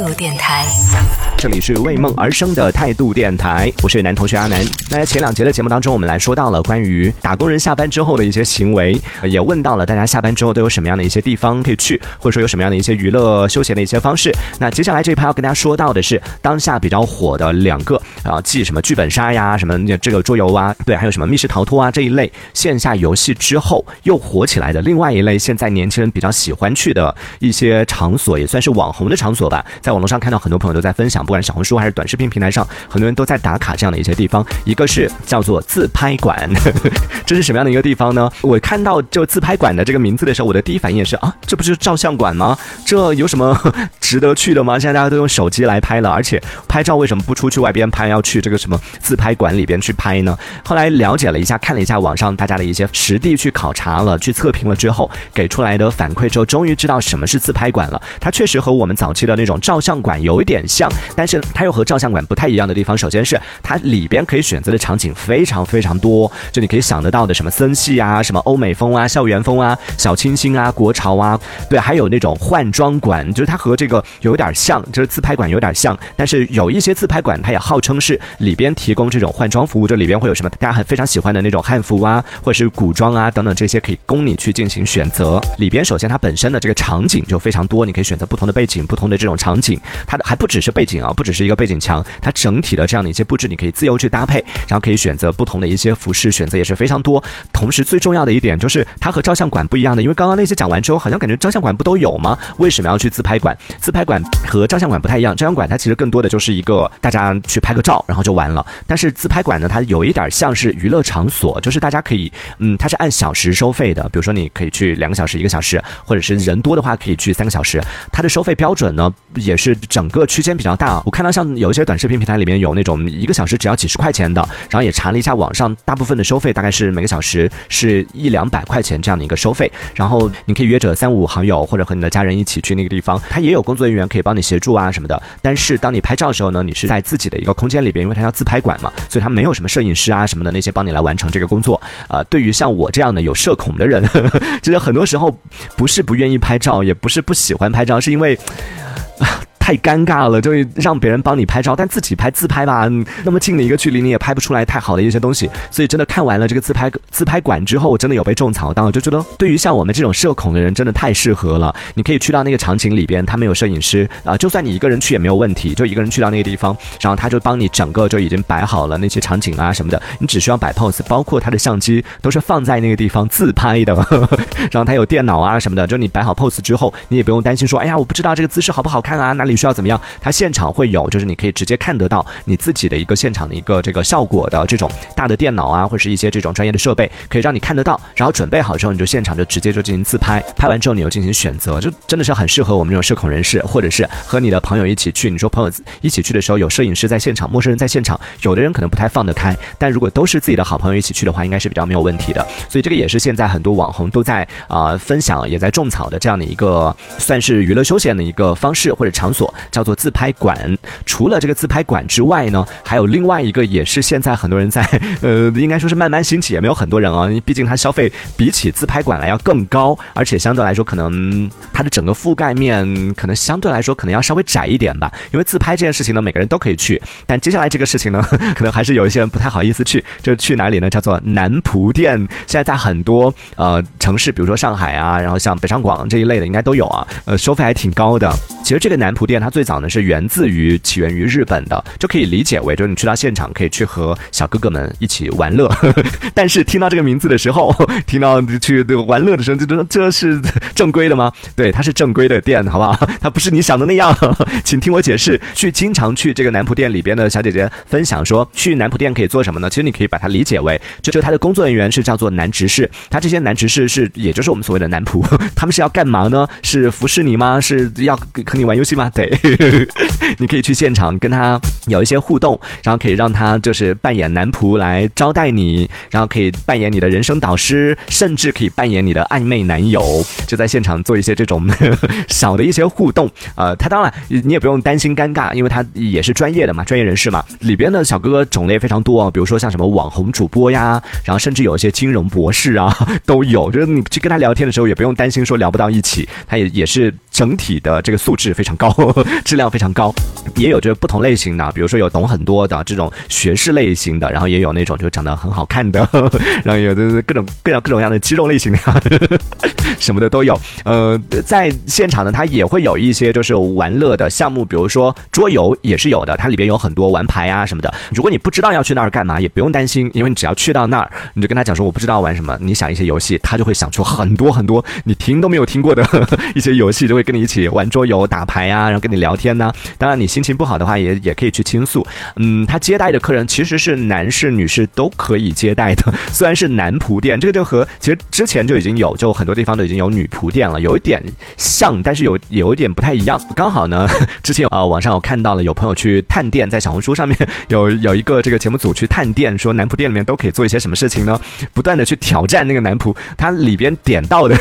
度电台，这里是为梦而生的态度电台，我是男同学阿南。那前两节的节目当中，我们来说到了关于打工人下班之后的一些行为，也问到了大家下班之后都有什么样的一些地方可以去，或者说有什么样的一些娱乐休闲的一些方式。那接下来这一趴要跟大家说到的是当下比较火的两个啊，继什么剧本杀呀、什么这个桌游啊，对，还有什么密室逃脱啊这一类线下游戏之后又火起来的另外一类，现在年轻人比较喜欢去的一些场所，也算是网红的场所吧。在网络上看到很多朋友都在分享，不管是小红书还是短视频平台上，很多人都在打卡这样的一些地方。一个是叫做自拍馆，这是什么样的一个地方呢？我看到就自拍馆的这个名字的时候，我的第一反应也是啊，这不就是照相馆吗？这有什么 值得去的吗？现在大家都用手机来拍了，而且拍照为什么不出去外边拍，要去这个什么自拍馆里边去拍呢？后来了解了一下，看了一下网上大家的一些实地去考察了、去测评了之后，给出来的反馈之后，终于知道什么是自拍馆了。它确实和我们早期的那种照相馆有一点像，但是它又和照相馆不太一样的地方，首先是它里边可以选择的场景非常非常多，就你可以想得到的什么森系啊、什么欧美风啊、校园风啊、小清新啊、国潮啊，对，还有那种换装馆，就是它和这个有点像，就是自拍馆有点像，但是有一些自拍馆它也号称是里边提供这种换装服务，这里边会有什么大家很非常喜欢的那种汉服啊，或者是古装啊等等这些可以供你去进行选择。里边首先它本身的这个场景就非常多，你可以选择不同的背景、不同的这种场景，它的还不只是背景啊，不只是一个背景墙，它整体的这样的一些布置你可以自由去搭配，然后可以选择不同的一些服饰，选择也是非常多。同时最重要的一点就是它和照相馆不一样的，因为刚刚那些讲完之后，好像感觉照相馆不都有吗？为什么要去自拍馆？自拍馆和照相馆不太一样，照相馆它其实更多的就是一个大家去拍个照，然后就完了。但是自拍馆呢，它有一点像是娱乐场所，就是大家可以，嗯，它是按小时收费的，比如说你可以去两个小时、一个小时，或者是人多的话可以去三个小时。它的收费标准呢，也是整个区间比较大。我看到像有一些短视频平台里面有那种一个小时只要几十块钱的，然后也查了一下网上大部分的收费大概是每个小时是一两百块钱这样的一个收费。然后你可以约着三五好友或者和你的家人一起去那个地方，他也有工作人员可以帮你协助啊什么的。但是当你拍照的时候呢，你是在自己的一个空间里边，因为它叫自拍馆嘛，所以它没有什么摄影师啊什么的那些帮你来完成这个工作。啊，对于像我这样的有社恐的人，就是很多时候不是不愿意拍照，也不是不喜欢拍照，是因为。啊太尴尬了，就让别人帮你拍照，但自己拍自拍吧，那么近的一个距离你也拍不出来太好的一些东西。所以真的看完了这个自拍自拍馆之后，我真的有被种草到，就觉得对于像我们这种社恐的人，真的太适合了。你可以去到那个场景里边，他们有摄影师啊，就算你一个人去也没有问题，就一个人去到那个地方，然后他就帮你整个就已经摆好了那些场景啊什么的，你只需要摆 pose，包括他的相机都是放在那个地方自拍的，然后他有电脑啊什么的，就你摆好 pose 之后，你也不用担心说，哎呀，我不知道这个姿势好不好看啊，哪里。你需要怎么样？它现场会有，就是你可以直接看得到你自己的一个现场的一个这个效果的这种大的电脑啊，或是一些这种专业的设备，可以让你看得到。然后准备好之后，你就现场就直接就进行自拍。拍完之后，你又进行选择，就真的是很适合我们这种社恐人士，或者是和你的朋友一起去。你说朋友一起去的时候，有摄影师在现场，陌生人在现场，有的人可能不太放得开。但如果都是自己的好朋友一起去的话，应该是比较没有问题的。所以这个也是现在很多网红都在啊分享，也在种草的这样的一个算是娱乐休闲的一个方式或者场所，叫做自拍。馆除了这个自拍馆之外呢，还有另外一个也是现在很多人在 呃，应该说是慢慢兴起，也没有很多人啊。毕竟它消费比起自拍馆来要更高，而且相对来说可能它的整个覆盖面可能相对来说可能要稍微窄一点吧。因为自拍这件事情呢，每个人都可以去，但接下来这个事情呢，可能还是有一些人不太好意思去。就去哪里呢？叫做男仆店。现在在很多呃城市，比如说上海啊，然后像北上广这一类的，应该都有啊。呃，收费还挺高的。其实这个男仆店它最早呢是源自于起源于日本的，就可以理解为就是你去到现场可以去和小哥哥们一起玩乐。但是听到这个名字的时候，听到去玩乐的时候，就觉得这是正规的吗？对，它是正规的店，好不好？它不是你想的那样。请听我解释。去经常去这个男仆店里边的小姐姐分享说，去男仆店可以做什么呢？其实你可以把它理解为，就就他的工作人员是叫做男执事，他这些男执事是也就是我们所谓的男仆，他们是要干嘛呢？是服侍你吗？是要你玩游戏吗？对。你可以去现场跟他有一些互动，然后可以让他就是扮演男仆来招待你，然后可以扮演你的人生导师，甚至可以扮演你的暧昧男友，就在现场做一些这种 小的一些互动。呃，他当然你也不用担心尴尬，因为他也是专业的嘛，专业人士嘛。里边的小哥哥种类非常多，比如说像什么网红主播呀，然后甚至有一些金融博士啊都有。就是你去跟他聊天的时候，也不用担心说聊不到一起，他也也是整体的这个素质。非常高，质量非常高。也有就是不同类型的，比如说有懂很多的这种学士类型的，然后也有那种就长得很好看的，然后有的各种各样各种各样的肌肉类型的，什么的都有。呃，在现场呢，它也会有一些就是玩乐的项目，比如说桌游也是有的，它里边有很多玩牌啊什么的。如果你不知道要去那儿干嘛，也不用担心，因为你只要去到那儿，你就跟他讲说我不知道玩什么，你想一些游戏，他就会想出很多很多你听都没有听过的一些游戏，就会跟你一起玩桌游、打牌呀，然后跟你聊天呢。当然，你心情不好的话，也也可以去倾诉。嗯，他接待的客人其实是男士、女士都可以接待的，虽然是男仆店，这个就和其实之前就已经有，就很多地方都已经有女仆店了，有一点像，但是有有一点不太一样。刚好呢，之前啊网上我看到了有朋友去探店，在小红书上面 有有一个这个节目组去探店，说男仆店里面都可以做一些什么事情呢？不断的去挑战那个男仆，他里边点到的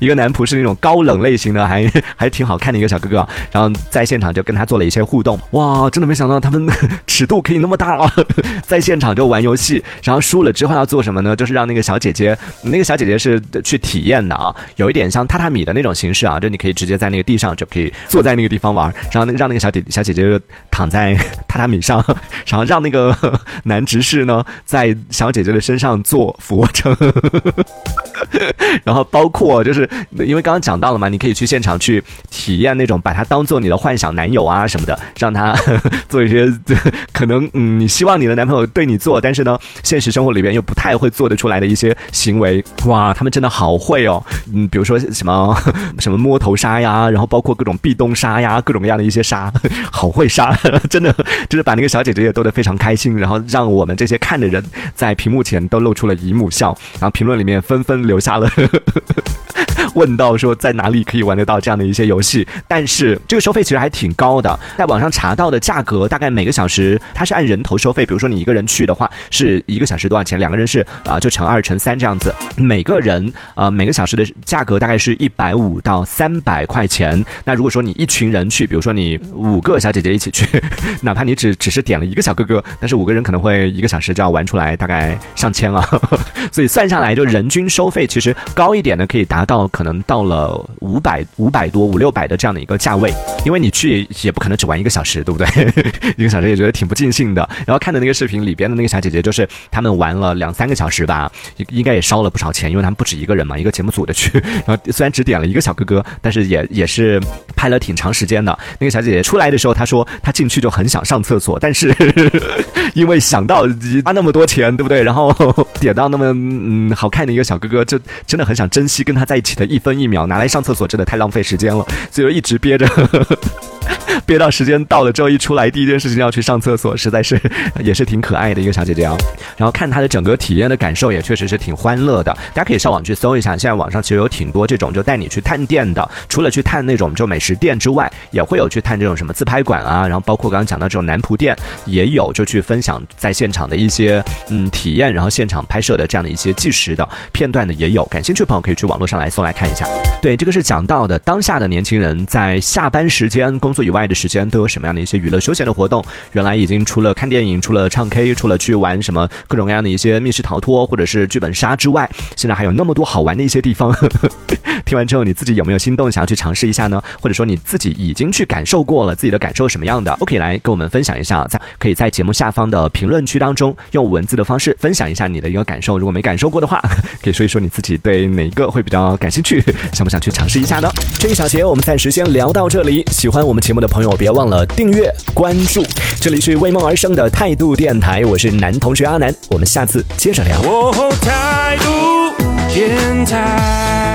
一个男仆是那种高冷类型的，还还挺好看的一个小哥哥，然后在现场就跟他做了一些互动，哇，真的没想到他们 尺度可以那么大啊！在现场就玩游戏，然后输了之后要做什么呢？就是让那个小姐姐，那个小姐姐是去体验的啊，有一点像榻榻米的那种形式啊，就你可以直接在那个地上就可以坐在那个地方玩，然后让那个小姐小姐姐躺在 榻榻米上，然后让那个男执事呢在小姐姐的身上做俯卧撑，然后包括就是因为刚刚讲到了嘛，你可以去现场去去体验那种把他当做你的幻想男友啊什么的，让他 做一些 可能嗯你希望你的男朋友对你做，但是呢现实生活里边又不太会做得出来的一些行为。哇，他们真的好会哦，嗯，比如说什么 什么摸头杀呀，然后包括各种壁咚杀呀，各种各样的一些杀，好会杀，真的就是把那个小姐姐也逗得非常开心，然后让我们这些看的人在屏幕前都露出了姨母笑，然后评论里面纷纷留下了。问到说在哪里可以玩得到这样一些游戏，但是这个收费其实还挺高的，在网上查到的价格大概每个小时它是按人头收费，比如说你一个人去的话是一个小时多少钱，两个人是啊就乘二乘三这样子，每个人啊每个小时的价格大概是一百五到三百块钱。那如果说你一群人去，比如说你五个小姐姐一起去，哪怕你只只是点了一个小哥哥，但是五个人可能会一个小时就要玩出来大概上千啊，所以算下来就人均收费其实高一点的可以达到。可能到了五百五百多五六百的这样的一个价位，因为你去也不可能只玩一个小时，对不对？一个小时也觉得挺不尽兴的。然后看的那个视频里边的那个小姐姐，就是他们玩了两三个小时吧，应该也烧了不少钱，因为他们不止一个人嘛，一个节目组的去。然后虽然只点了一个小哥哥，但是也也是拍了挺长时间的。那个小姐姐出来的时候，她说她进去就很想上厕所，但是 因为想到花那么多钱，对不对？然后点到那么嗯好看的一个小哥哥，就真的很想珍惜跟他在一起的。一分一秒拿来上厕所真的太浪费时间间了，所以就一直憋着。憋到时间到了之后一出来，第一件事情要去上厕所，实在是 也是挺可爱的一个小姐姐啊。然后看她的整个体验的感受也确实是挺欢乐的。大家可以上网去搜一下，现在网上其实有挺多这种就带你去探店的，除了去探那种就美食店之外，也会有去探这种什么自拍馆啊，然后包括刚刚讲到这种男仆店也有，就去分享在现场的一些嗯体验，然后现场拍摄的这样的一些纪实的片段的也有。感兴趣的朋友可以去网络上来搜来看一下。对，这个是讲到的当下的年轻人在下班时间工作以外。的时间都有什么样的一些娱乐休闲的活动？原来已经除了看电影、除了唱 K、除了去玩什么各种各样的一些密室逃脱或者是剧本杀之外，现在还有那么多好玩的一些地方。听完之后，你自己有没有心动想要去尝试一下呢？或者说你自己已经去感受过了，自己的感受什么样的都可以来跟我们分享一下，在可以在节目下方的评论区当中用文字的方式分享一下你的一个感受。如果没感受过的话，可以说一说你自己对哪一个会比较感兴趣，想不想去尝试一下呢？这一小节我们暂时先聊到这里。喜欢我们节目的朋友，别忘了订阅关注。这里是为梦而生的态度电台，我是男同学阿南，我们下次接着聊。态度电台。